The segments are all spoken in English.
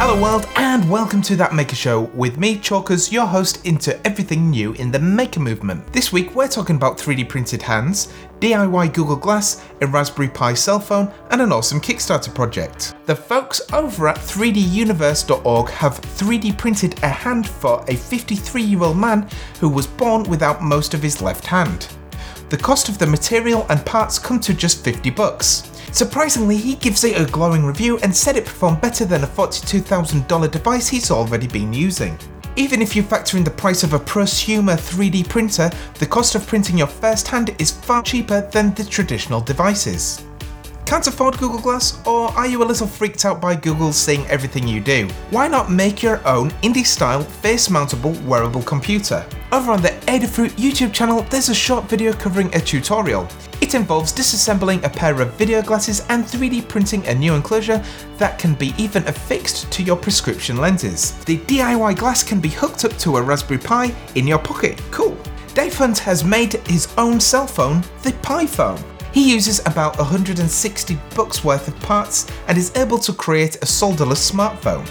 Hello world and welcome to That Maker Show with me, Chalkers, your host into everything new in the maker movement. This week we're talking about 3D printed hands, DIY Google Glass, a Raspberry Pi cell phone, and an awesome Kickstarter project. The folks over at 3duniverse.org have 3D printed a hand for a 53 year old man who was born without most of his left hand. The cost of the material and parts come to just 50 bucks. Surprisingly, he gives it a glowing review and said it performed better than a $42,000 device he's already been using. Even if you factor in the price of a prosumer 3D printer, the cost of printing your first hand is far cheaper than the traditional devices. Can't afford Google Glass, or are you a little freaked out by Google seeing everything you do? Why not make your own indie style face mountable wearable computer? Over on the Adafruit YouTube channel, there's a short video covering a tutorial. It involves disassembling a pair of video glasses and 3D printing a new enclosure that can be even affixed to your prescription lenses. The DIY glass can be hooked up to a Raspberry Pi in your pocket. Cool. Dave Hunt has made his own cell phone, the Pi Phone. He uses about 160 bucks worth of parts and is able to create a solderless smartphone.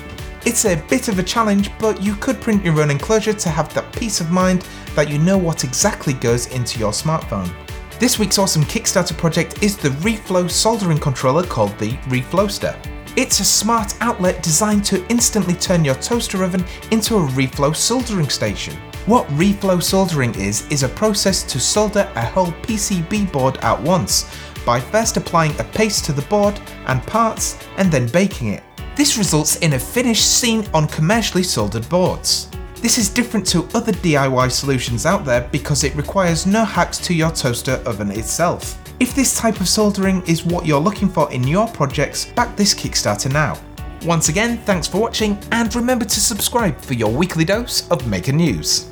It's a bit of a challenge, but you could print your own enclosure to have that peace of mind that you know what exactly goes into your smartphone. This week's awesome Kickstarter project is the Reflow soldering controller called the Reflowster. It's a smart outlet designed to instantly turn your toaster oven into a reflow soldering station. What reflow soldering is, is a process to solder a whole PCB board at once by first applying a paste to the board and parts and then baking it. This results in a finish seen on commercially soldered boards. This is different to other DIY solutions out there because it requires no hacks to your toaster oven itself. If this type of soldering is what you're looking for in your projects, back this Kickstarter now. Once again, thanks for watching and remember to subscribe for your weekly dose of Maker News.